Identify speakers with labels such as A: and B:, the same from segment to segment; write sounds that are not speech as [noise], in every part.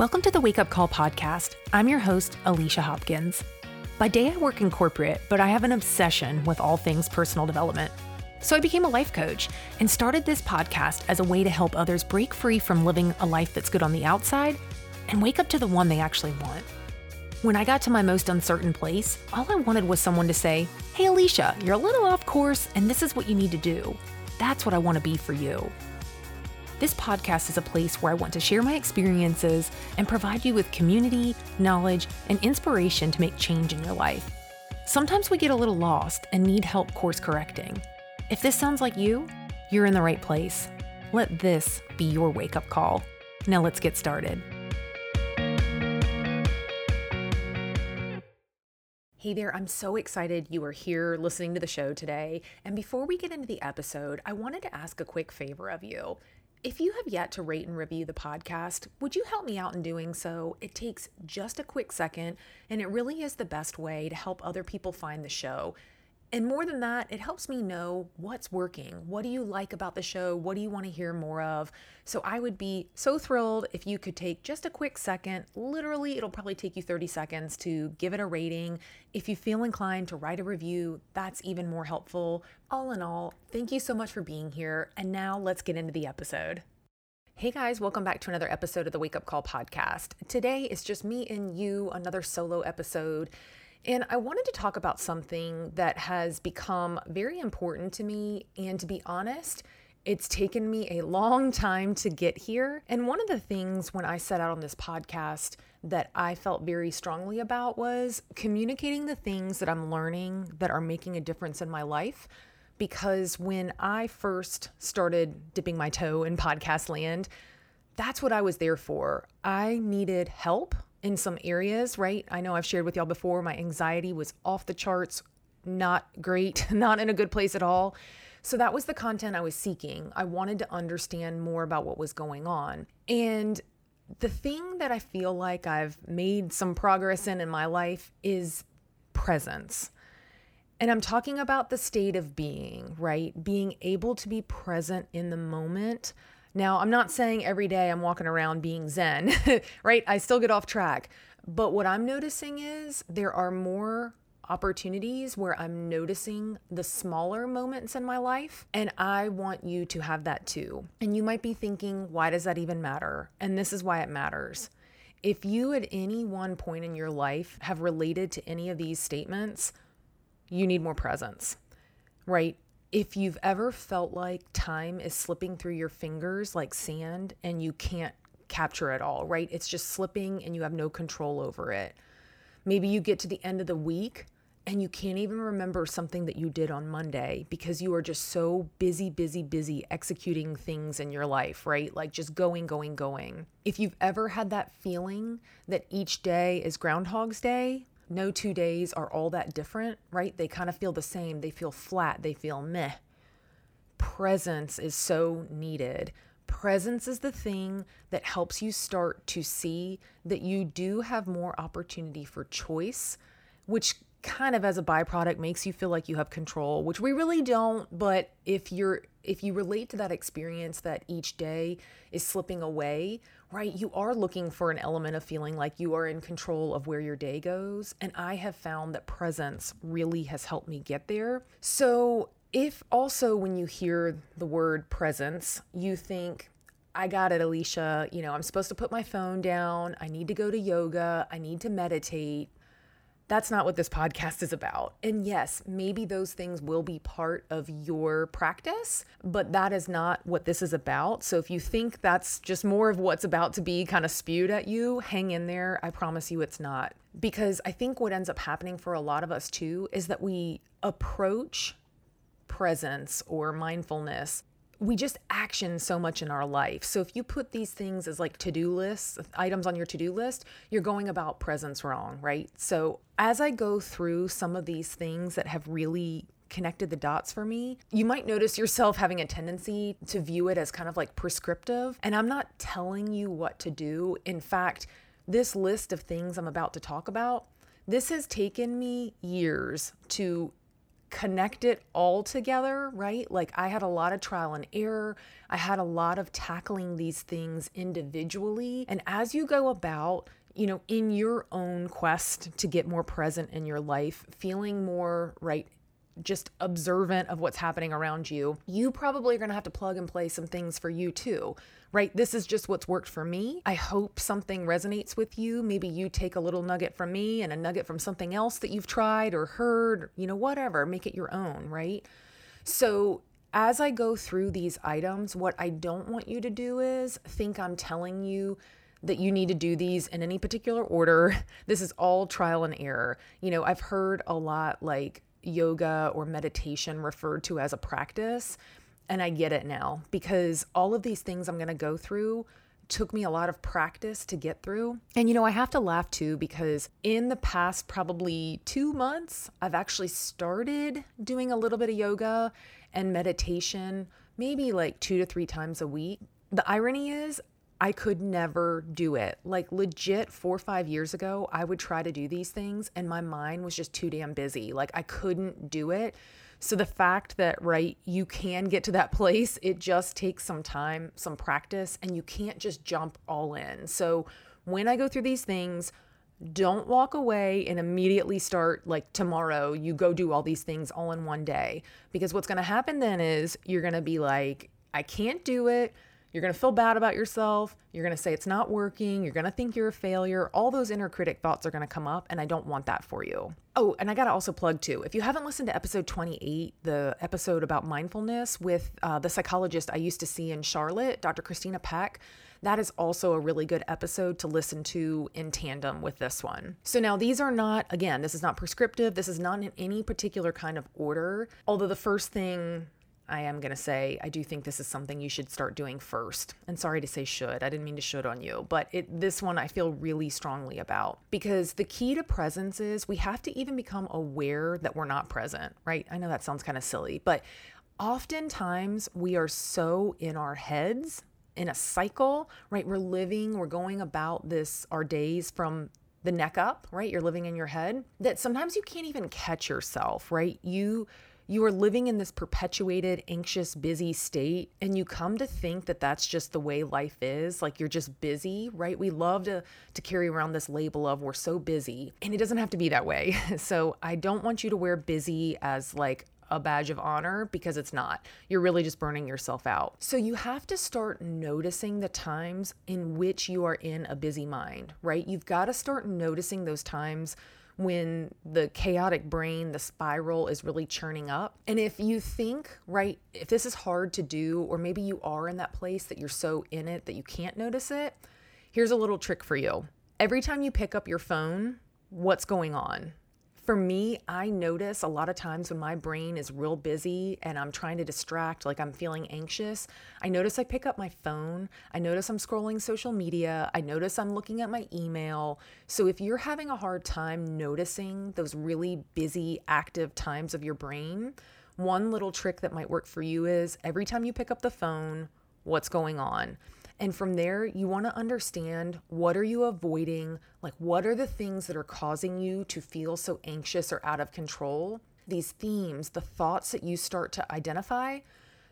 A: Welcome to the Wake Up Call podcast. I'm your host, Alicia Hopkins. By day, I work in corporate, but I have an obsession with all things personal development. So I became a life coach and started this podcast as a way to help others break free from living a life that's good on the outside and wake up to the one they actually want. When I got to my most uncertain place, all I wanted was someone to say, Hey, Alicia, you're a little off course, and this is what you need to do. That's what I want to be for you. This podcast is a place where I want to share my experiences and provide you with community, knowledge, and inspiration to make change in your life. Sometimes we get a little lost and need help course correcting. If this sounds like you, you're in the right place. Let this be your wake up call. Now let's get started. Hey there, I'm so excited you are here listening to the show today. And before we get into the episode, I wanted to ask a quick favor of you. If you have yet to rate and review the podcast, would you help me out in doing so? It takes just a quick second, and it really is the best way to help other people find the show. And more than that, it helps me know what's working. What do you like about the show? What do you want to hear more of? So I would be so thrilled if you could take just a quick second. Literally, it'll probably take you 30 seconds to give it a rating. If you feel inclined to write a review, that's even more helpful. All in all, thank you so much for being here. And now let's get into the episode. Hey guys, welcome back to another episode of the Wake Up Call podcast. Today is just me and you, another solo episode. And I wanted to talk about something that has become very important to me. And to be honest, it's taken me a long time to get here. And one of the things when I set out on this podcast that I felt very strongly about was communicating the things that I'm learning that are making a difference in my life. Because when I first started dipping my toe in podcast land, that's what I was there for. I needed help in some areas, right? I know I've shared with y'all before, my anxiety was off the charts, not great, [laughs] not in a good place at all. So that was the content I was seeking. I wanted to understand more about what was going on. And the thing that I feel like I've made some progress in in my life is presence. And I'm talking about the state of being, right? Being able to be present in the moment now, I'm not saying every day I'm walking around being Zen, [laughs] right? I still get off track. But what I'm noticing is there are more opportunities where I'm noticing the smaller moments in my life. And I want you to have that too. And you might be thinking, why does that even matter? And this is why it matters. If you at any one point in your life have related to any of these statements, you need more presence, right? If you've ever felt like time is slipping through your fingers like sand and you can't capture it all, right? It's just slipping and you have no control over it. Maybe you get to the end of the week and you can't even remember something that you did on Monday because you are just so busy, busy, busy executing things in your life, right? Like just going, going, going. If you've ever had that feeling that each day is Groundhog's Day, no two days are all that different, right? They kind of feel the same. They feel flat. They feel meh. Presence is so needed. Presence is the thing that helps you start to see that you do have more opportunity for choice, which kind of as a byproduct makes you feel like you have control, which we really don't, but if you're if you relate to that experience that each day is slipping away, right? You are looking for an element of feeling like you are in control of where your day goes, and I have found that presence really has helped me get there. So, if also when you hear the word presence, you think I got it, Alicia. You know, I'm supposed to put my phone down. I need to go to yoga. I need to meditate. That's not what this podcast is about. And yes, maybe those things will be part of your practice, but that is not what this is about. So if you think that's just more of what's about to be kind of spewed at you, hang in there. I promise you it's not. Because I think what ends up happening for a lot of us too is that we approach presence or mindfulness we just action so much in our life. So if you put these things as like to-do lists, items on your to-do list, you're going about presence wrong, right? So as I go through some of these things that have really connected the dots for me, you might notice yourself having a tendency to view it as kind of like prescriptive. And I'm not telling you what to do. In fact, this list of things I'm about to talk about, this has taken me years to connect it all together, right? Like I had a lot of trial and error. I had a lot of tackling these things individually. And as you go about, you know, in your own quest to get more present in your life, feeling more, right, just observant of what's happening around you, you probably are going to have to plug and play some things for you too, right? This is just what's worked for me. I hope something resonates with you. Maybe you take a little nugget from me and a nugget from something else that you've tried or heard, you know, whatever, make it your own, right? So, as I go through these items, what I don't want you to do is think I'm telling you that you need to do these in any particular order. [laughs] This is all trial and error. You know, I've heard a lot like, yoga or meditation referred to as a practice. And I get it now because all of these things I'm going to go through took me a lot of practice to get through. And you know, I have to laugh too because in the past probably two months, I've actually started doing a little bit of yoga and meditation, maybe like two to three times a week. The irony is, I could never do it. Like legit 4 or 5 years ago, I would try to do these things and my mind was just too damn busy. Like I couldn't do it. So the fact that right, you can get to that [laughs] place, it just takes some time, some practice and you can't just jump all in. So when I go through these things, don't walk away and immediately start like tomorrow you go do all these things all in one day because what's going to happen then is you're going to be like I can't do it. You're going to feel bad about yourself. You're going to say it's not working. You're going to think you're a failure. All those inner critic thoughts are going to come up, and I don't want that for you. Oh, and I got to also plug too. If you haven't listened to episode 28, the episode about mindfulness with uh, the psychologist I used to see in Charlotte, Dr. Christina Peck, that is also a really good episode to listen to in tandem with this one. So now these are not, again, this is not prescriptive. This is not in any particular kind of order. Although the first thing I am going to say I do think this is something you should start doing first. And sorry to say should. I didn't mean to should on you, but it this one I feel really strongly about because the key to presence is we have to even become aware that we're not present, right? I know that sounds kind of silly, but oftentimes we are so in our heads in a cycle, right? We're living, we're going about this our days from the neck up, right? You're living in your head that sometimes you can't even catch yourself, right? You you are living in this perpetuated, anxious, busy state, and you come to think that that's just the way life is. Like you're just busy, right? We love to, to carry around this label of we're so busy, and it doesn't have to be that way. [laughs] So I don't want you to wear busy as like a badge of honor because it's not. You're really just burning yourself out. So you have to start noticing the times in which you are in a busy mind, right? You've got to start noticing those times when the chaotic brain, the spiral is really churning up. And if you think, right, if this is hard to do, or maybe you are in that place that you're so in it that you can't notice it, here's a little trick for you. Every time you pick up your phone, what's going on? For me, I notice a lot of times when my brain is real busy and I'm trying to distract, like I'm feeling anxious, I notice I pick up my phone. I notice I'm scrolling social media. I notice I'm looking at my email. So if you're having a hard time noticing those really busy, active times of your brain, one little trick that might work for you is every time you pick up the phone, what's going on? And from there, you want to understand what are you avoiding? Like what are the things that are causing you to feel so anxious or out of control? These themes, the thoughts that you start to identify,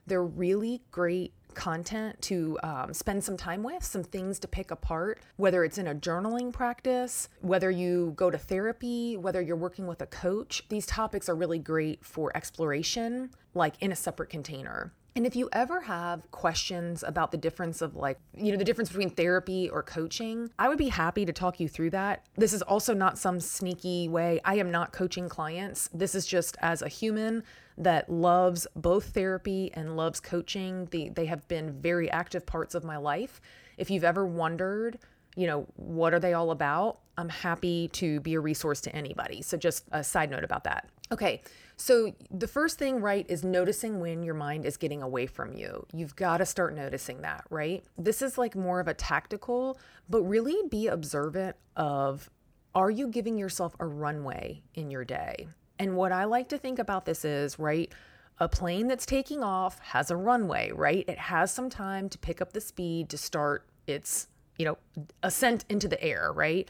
A: they're really great content to um, spend some time with, some things to pick apart, whether it's in a journaling practice, whether you go to therapy, whether you're working with a coach. These topics are really great for exploration, like in a separate container. And if you ever have questions about the difference of like, you know, the difference between therapy or coaching, I would be happy to talk you through that. This is also not some sneaky way. I am not coaching clients. This is just as a human that loves both therapy and loves coaching. The, they have been very active parts of my life. If you've ever wondered, you know, what are they all about? I'm happy to be a resource to anybody. So, just a side note about that. Okay, so the first thing, right, is noticing when your mind is getting away from you. You've got to start noticing that, right? This is like more of a tactical, but really be observant of are you giving yourself a runway in your day? And what I like to think about this is, right, a plane that's taking off has a runway, right? It has some time to pick up the speed to start its, you know, ascent into the air, right?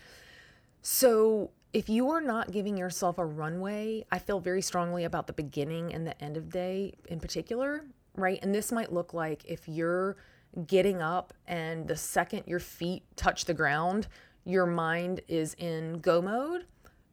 A: So if you are not giving yourself a runway, I feel very strongly about the beginning and the end of day in particular, right? And this might look like if you're getting up and the second your feet touch the ground, your mind is in go mode,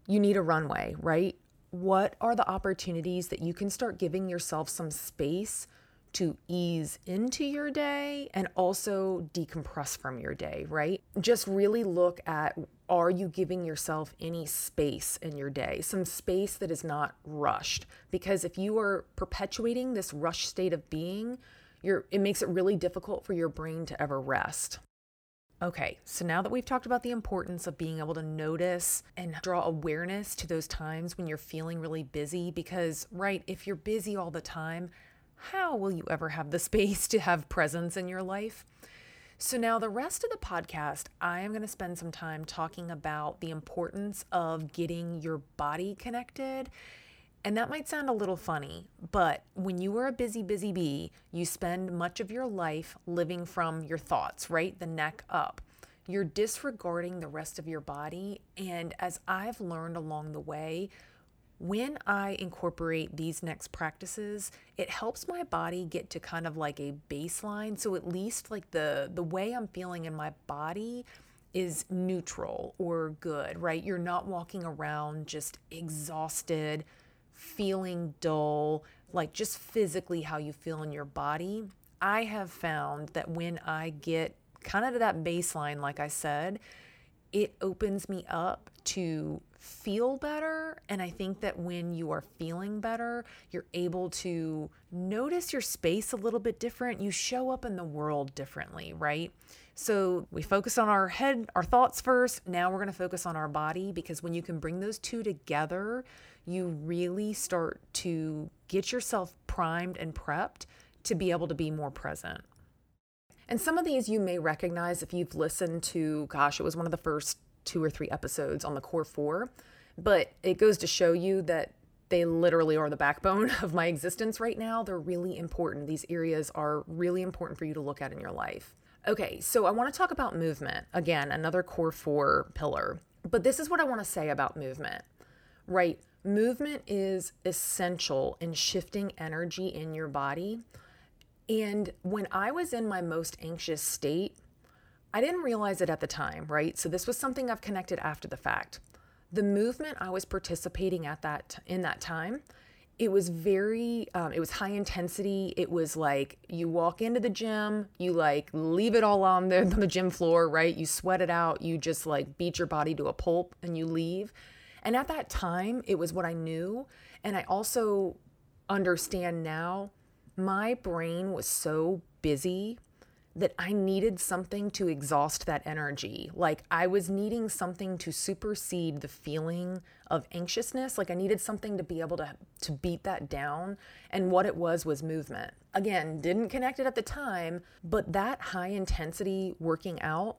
A: you need a runway, right? What are the opportunities that you can start giving yourself some space to ease into your day and also decompress from your day, right? Just really look at are you giving yourself any space in your day? Some space that is not rushed. Because if you are perpetuating this rush state of being, it makes it really difficult for your brain to ever rest. Okay, so now that we've talked about the importance of being able to notice and draw awareness to those times when you're feeling really busy, because, right, if you're busy all the time, how will you ever have the [laughs] space to have presence in your life? So, now the rest of the podcast, I am going to spend some time talking about the importance of getting your body connected. And that might sound a little funny, but when you are a busy, busy bee, you spend much of your life living from your thoughts, right? The neck up. You're disregarding the rest of your body. And as I've learned along the way, when I incorporate these next practices, it helps my body get to kind of like a baseline. So at least like the the way I'm feeling in my body is neutral or good, right? You're not walking around just exhausted, feeling dull, like just physically how you feel in your body. I have found that when I get kind of to that baseline, like I said, it opens me up to feel better. And I think that when you are feeling better, you're able to notice your space a little bit different. You show up in the world differently, right? So we focus on our head, our thoughts first. Now we're going to focus on our body because when you can bring those two together, you really start to get yourself primed and prepped to be able to be more present. And some of these you may recognize if you've listened to, gosh, it was one of the first two or three episodes on the core four, but it goes to show you that they literally are the backbone [laughs] of my existence right now. They're really important. These areas are really important for you to look at in your life. Okay, so I want to talk about movement. Again, another core four pillar. But this is what I want to say about movement, right? Movement is essential in shifting energy in your body. And when I was in my most anxious state, I didn't realize it at the time, right? So this was something I've connected after the fact. The movement I was participating at that in that time, it was very um, it was high intensity it was like you walk into the gym you like leave it all on the, [laughs] on the gym floor right you sweat it out you just like beat your body to a pulp and you leave and at that time it was what i knew and i also understand now my brain was so busy that I needed something to exhaust that energy. Like I was needing something to supersede the feeling of anxiousness. Like I needed something to be able to to beat that down. And what it was was movement. Again, didn't connect it at the time, but that high intensity working out,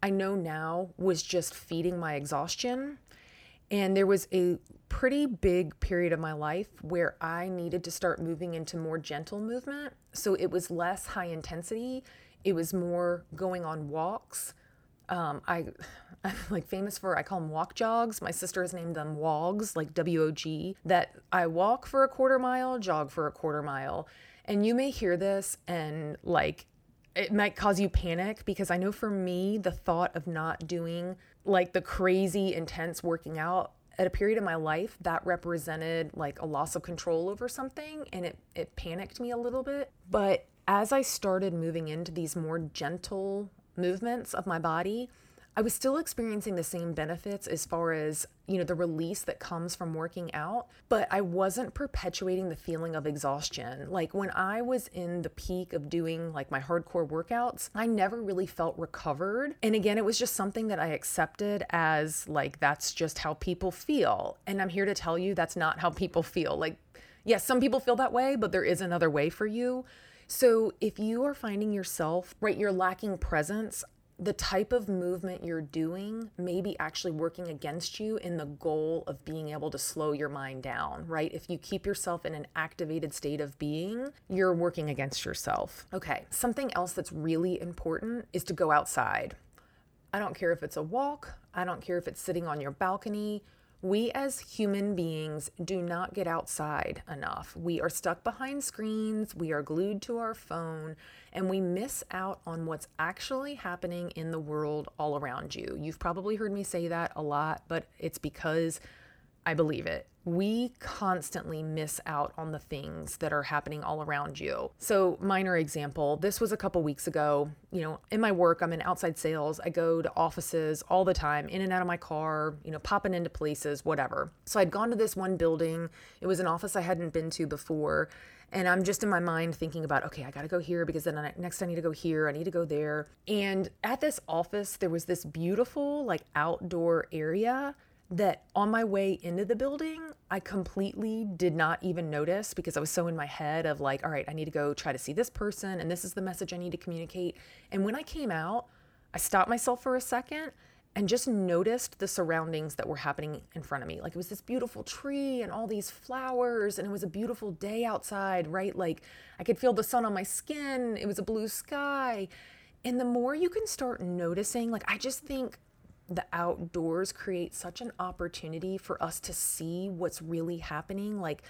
A: I know now was just feeding my exhaustion. And there was a pretty big period of my life where I needed to start moving into more gentle movement. So it was less high intensity. It was more going on walks. Um, I, [laughs] I'm like famous for, I call them walk jogs. My sister has named them wogs, like W O G, that I walk for a quarter mile, jog for a quarter mile. And you may hear this and like it might cause you panic because I know for me, the thought of not doing like the crazy intense working out at a period of my life that represented like a loss of control over something and it it panicked me a little bit. But as I started moving into these more gentle movements of my body I was still experiencing the same benefits as far as, you know, the release that comes from working out, but I wasn't perpetuating the feeling of exhaustion. Like when I was in the peak of doing like my hardcore workouts, I never really felt recovered. And again, it was just something that I accepted as like that's just how people feel. And I'm here to tell you that's not how people feel. Like yes, some people feel that way, but there is another way for you. So if you are finding yourself, right, you're lacking presence, the type of movement you're doing may be actually working against you in the goal of being able to slow your mind down, right? If you keep yourself in an activated state of being, you're working against yourself. Okay, something else that's really important is to go outside. I don't care if it's a walk, I don't care if it's sitting on your balcony. We as human beings do not get outside enough. We are stuck behind screens, we are glued to our phone, and we miss out on what's actually happening in the world all around you. You've probably heard me say that a lot, but it's because I believe it. We constantly miss out on the things that are happening all around you. So, minor example, this was a couple weeks ago. You know, in my work, I'm in outside sales. I go to offices all the time, in and out of my car, you know, popping into places, whatever. So, I'd gone to this one building. It was an office I hadn't been to before. And I'm just in my mind thinking about, okay, I got to go here because then next I need to go here. I need to go there. And at this office, there was this beautiful, like, outdoor area that on my way into the building, I completely did not even notice because I was so in my head of like, all right, I need to go try to see this person and this is the message I need to communicate. And when I came out, I stopped myself for a second and just noticed the surroundings that were happening in front of me. Like it was this beautiful tree and all these flowers, and it was a beautiful day outside, right? Like I could feel the sun on my skin, it was a blue sky. And the more you can start noticing, like I just think the outdoors create such an opportunity for us to see what's really happening like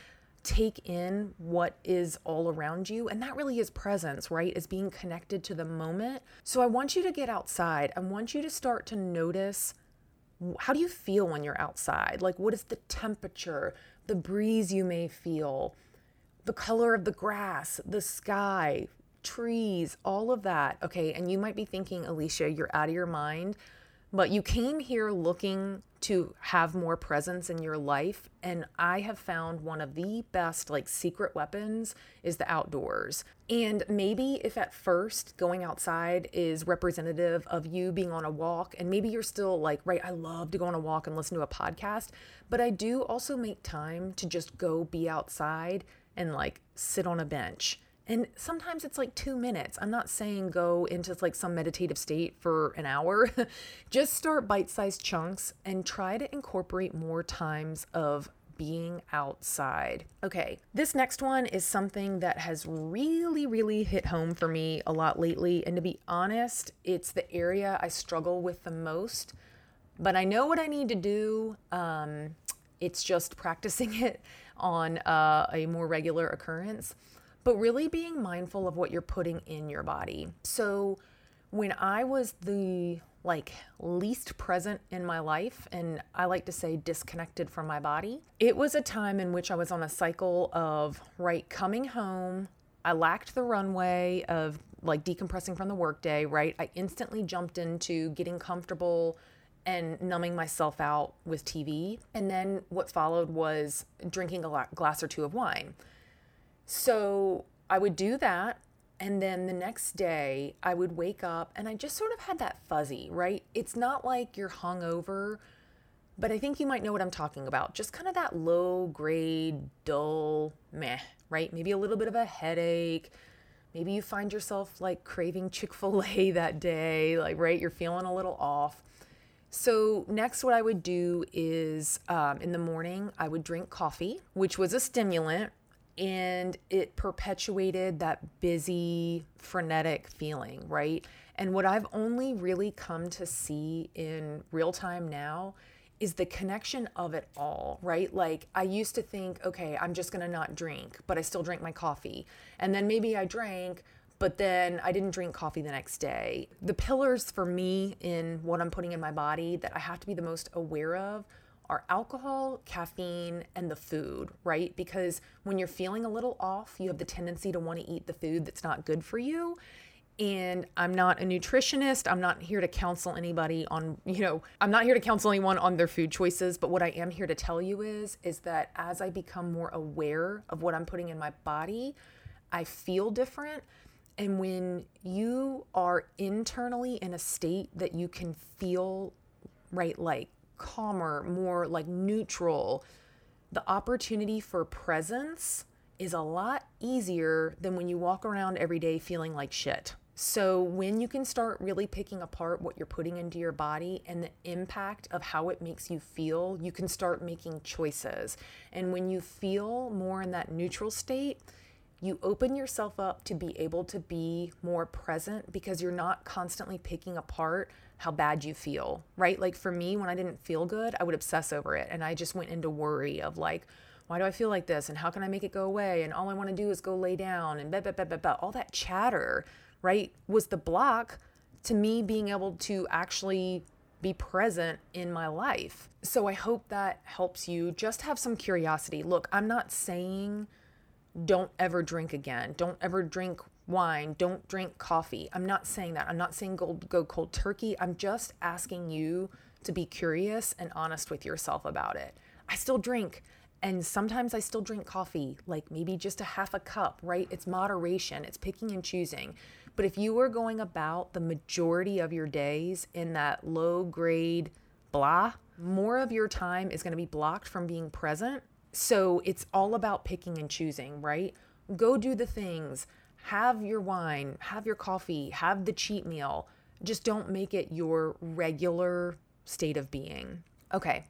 A: take in what is all around you and that really is presence right? Is being connected to the moment. So i want you to get outside. I want you to start to notice how do you feel when you're outside? Like what is the temperature the breeze you may feel the color of the grass the sky trees all of that okay? And you might be thinking alicia you're out of your mind but you came here looking to have more presence in your life and i have found one of the best like secret weapons is the outdoors. And maybe if at first going outside is representative of you being on a walk and maybe you're still like right i love to go on a walk and listen to a podcast but i do also make time to just go be outside and like sit on a bench and sometimes it's like two minutes. I'm not saying go into like some meditative state for an hour. [laughs] Just start bite sized chunks and try to incorporate more times of being outside. Okay, this next one is something that has really, really hit home for me a lot lately. And to be honest, it's the area I struggle with the most. But I know what I need to do. Um, it's just practicing [laughs] it on uh, a more regular occurrence but really being mindful of what you're putting in your body. So when I was the like least present in my life and I like to say disconnected from my body. It was a time in which I was on a cycle of right coming home, I lacked the runway of like decompressing from the workday, right? I instantly jumped into getting comfortable and numbing myself out with TV. And then what followed was drinking a glass or two of wine. So I would do that. And then the next day, I would wake up and I just sort of had that fuzzy, right? It's not like you're hungover, but I think you might know what I'm talking about. Just kind of that low grade, dull, meh, right? Maybe a little bit of a headache. Maybe you find yourself like craving Chick fil A [laughs] that day, like, right? You're feeling a little off. So, next, what I would do is um, in the morning, I would drink coffee, which was a stimulant, and it perpetuated that busy, frenetic feeling, right? And what I've only really come to see in real time now is the connection of it all, right? Like I used to think, okay, I'm just gonna not drink, but I still drink my coffee. And then maybe I drank, but then I didn't drink coffee the next day. The pillars for me in what I'm putting in my body that I have to be the most aware of are alcohol, caffeine, and the food, right? Because when you're feeling a little off, you have the tendency to want to eat the food that's not good for you. And I'm not a nutritionist. I'm not here to counsel anybody on, you know, I'm not here to counsel anyone on their food choices, but what I am here to tell you is is that as I become more aware of what I'm putting in my body, I feel different. And when you are internally in a state that you can feel right like calmer, more like neutral, the opportunity for presence is a lot easier than when you walk around every day feeling like shit. So, when you can start really picking apart what you're putting into your body and the impact of how it makes you feel, you can start making choices. And when you feel more in that neutral state, you open yourself up to be able to be more present because you're not constantly picking apart how bad you feel, right? Like for me, when I didn't feel good, I would obsess over it. And I just went into worry of like, why do I feel like this? And how can I make it go away? And all I want to do is go lay down and blah, blah, blah, blah, blah. all that chatter, right? Was the block to me being able to actually be present in my life. So I hope that helps you just have some curiosity. Look, I'm not saying don't ever drink again. Don't ever drink wine. Don't drink coffee. I'm not saying that. I'm not saying go, go cold turkey. I'm just asking you to be curious and honest with yourself about it. I still drink. And sometimes I still drink coffee, like maybe just a half a cup, right? It's moderation, it's picking and choosing. But if you are going about the majority of your days in that low grade blah, more of your time is going to be blocked from being present so it's all about picking and choosing, right? Go do the things, have your wine, have your coffee, have the cheat meal. Just don't make it your regular state of being. Okay.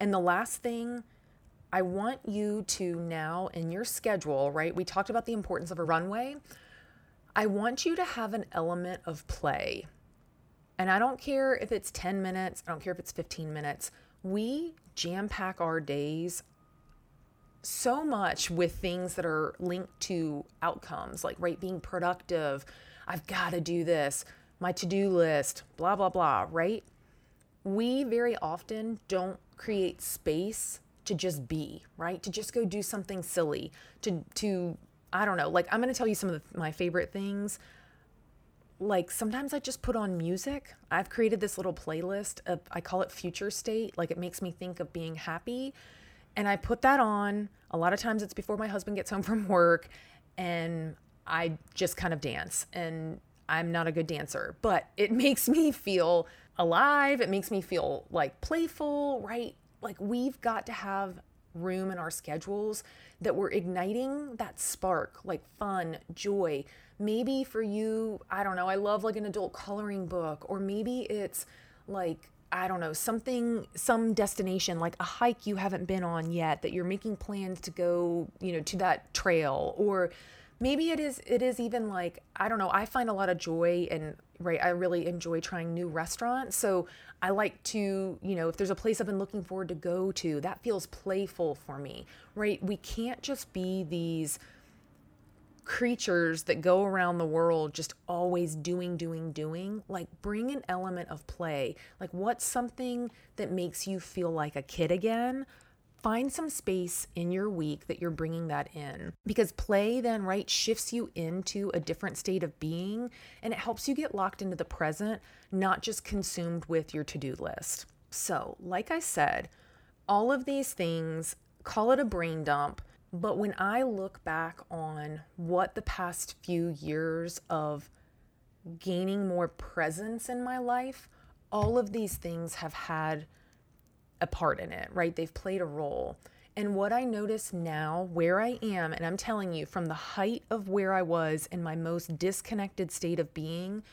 A: And the last thing, I want you to now in your schedule, right? We talked about the importance of a runway. I want you to have an element of play. And I don't care if it's 10 minutes, I don't care if it's 15 minutes. We jam pack our days so much with things that are linked to outcomes, like, right, being productive. I've got to do this, my to do list, blah, blah, blah, right? We very often don't create space to just be, right? To just go do something silly, to, to, I don't know, like, I'm going to tell you some of the, my favorite things. Like, sometimes I just put on music. I've created this little playlist of, I call it future state. Like, it makes me think of being happy and I put that on. A lot of times it's before my husband gets home from work and I just kind of dance. And I'm not a good dancer, but it [laughs] makes me feel alive. It makes me feel like playful, right? Like we've got to have room in our schedules that we're igniting that spark, like fun, joy. Maybe for you, I don't know, I love like an adult coloring book, or maybe it's like I don't know, something, some destination, like a hike you haven't been on yet that you're making plans to go, you know, to that trail. Or maybe it is, it is even like, I don't know, I find a lot of joy and, right, I really enjoy trying new restaurants. So I like to, you know, if there's a place I've been looking forward to go to, that feels playful for me, right? We can't just be these, creatures that go around the world just always doing, doing, doing, like bring an element of play. Like, what's something that makes you feel like a kid again? Find some space in your week that you're bringing that in because play then, right, shifts you into a different state of being and it helps you get locked into the present, not just consumed with your to do list. So, like I said, all of these things, call it a brain dump but when I look back on what the past few years of gaining more presence in my life, all of these things have had a part in it, right? They've played a role. And what I notice now, where I am, and I'm telling you, from the height of where I was in my most disconnected state of being,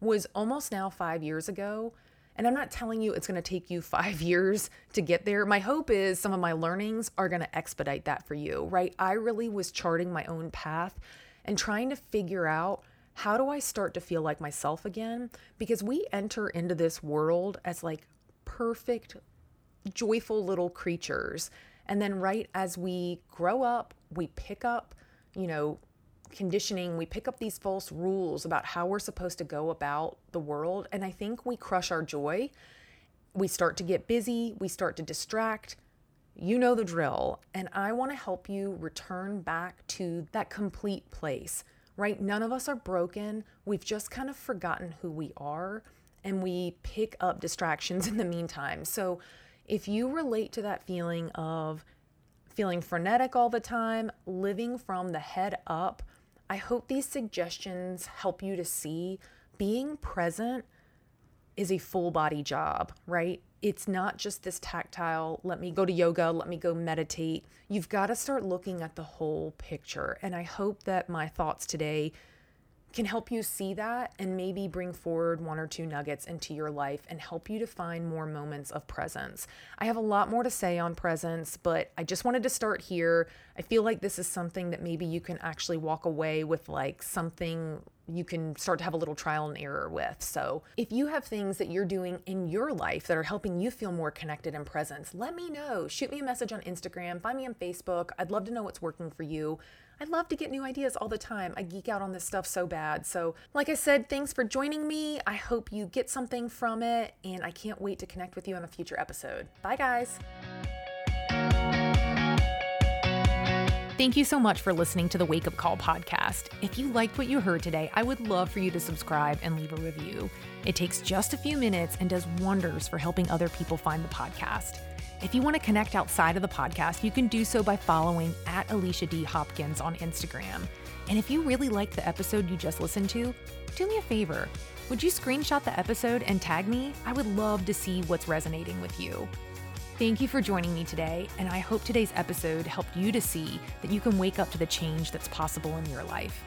A: was almost now five years ago and I'm not telling you it's going to take you [laughs] five years to get there. My hope is some of my learnings are going to expedite that for you, right? I really was charting my own path and trying to figure out how do I start to feel like myself again? Because we enter into this world as like perfect, joyful little creatures. And then, right as we grow up, we pick up, you know, conditioning, we pick up these false rules about how we're supposed to go about the world. And I think we crush our joy. We start to get busy, we start to distract. You know the drill. And I want to help you return back to that complete place, right? None of us are broken. We've just kind of forgotten who we are and we pick up distractions [laughs] in the meantime. So if you relate to that feeling of feeling frenetic all the time, living from the head up, I hope these suggestions help you to see being present is a full body job, right? It's not just this tactile, let me go to yoga, let me go meditate. You've got to start looking at the whole picture. And I hope that my thoughts today can help you see that and maybe bring forward one or two nuggets into your life and help you to find more moments of presence. I have a lot more to say on presence, but I just wanted to start here. I feel like this is something that maybe you can actually walk away with like something you can start to have a little trial and error with. So, if you have things that you're doing in your life that are helping you feel more connected and presence, let me know. Shoot me a message on Instagram, find me on Facebook. I'd love to know what's working for you. I love to get new ideas all the time. I geek out on this stuff so bad. So, like I said, thanks for joining me. I hope you get something from it, and I can't wait to connect with you on a future episode. Bye, guys. Thank you so much for listening to the Wake Up Call podcast. If you liked what you heard today, I would love for you to subscribe and leave a review. It takes just a few minutes and does wonders for helping other people find the podcast. If you want to connect outside of the podcast, you can do so by following at Alicia D. Hopkins on Instagram. And if you really liked the episode you just listened to, do me a favor. Would you screenshot the episode and tag me? I would love to see what's resonating with you. Thank you for joining me today, and I hope today's episode helped you to see that you can wake up to the change that's possible in your life.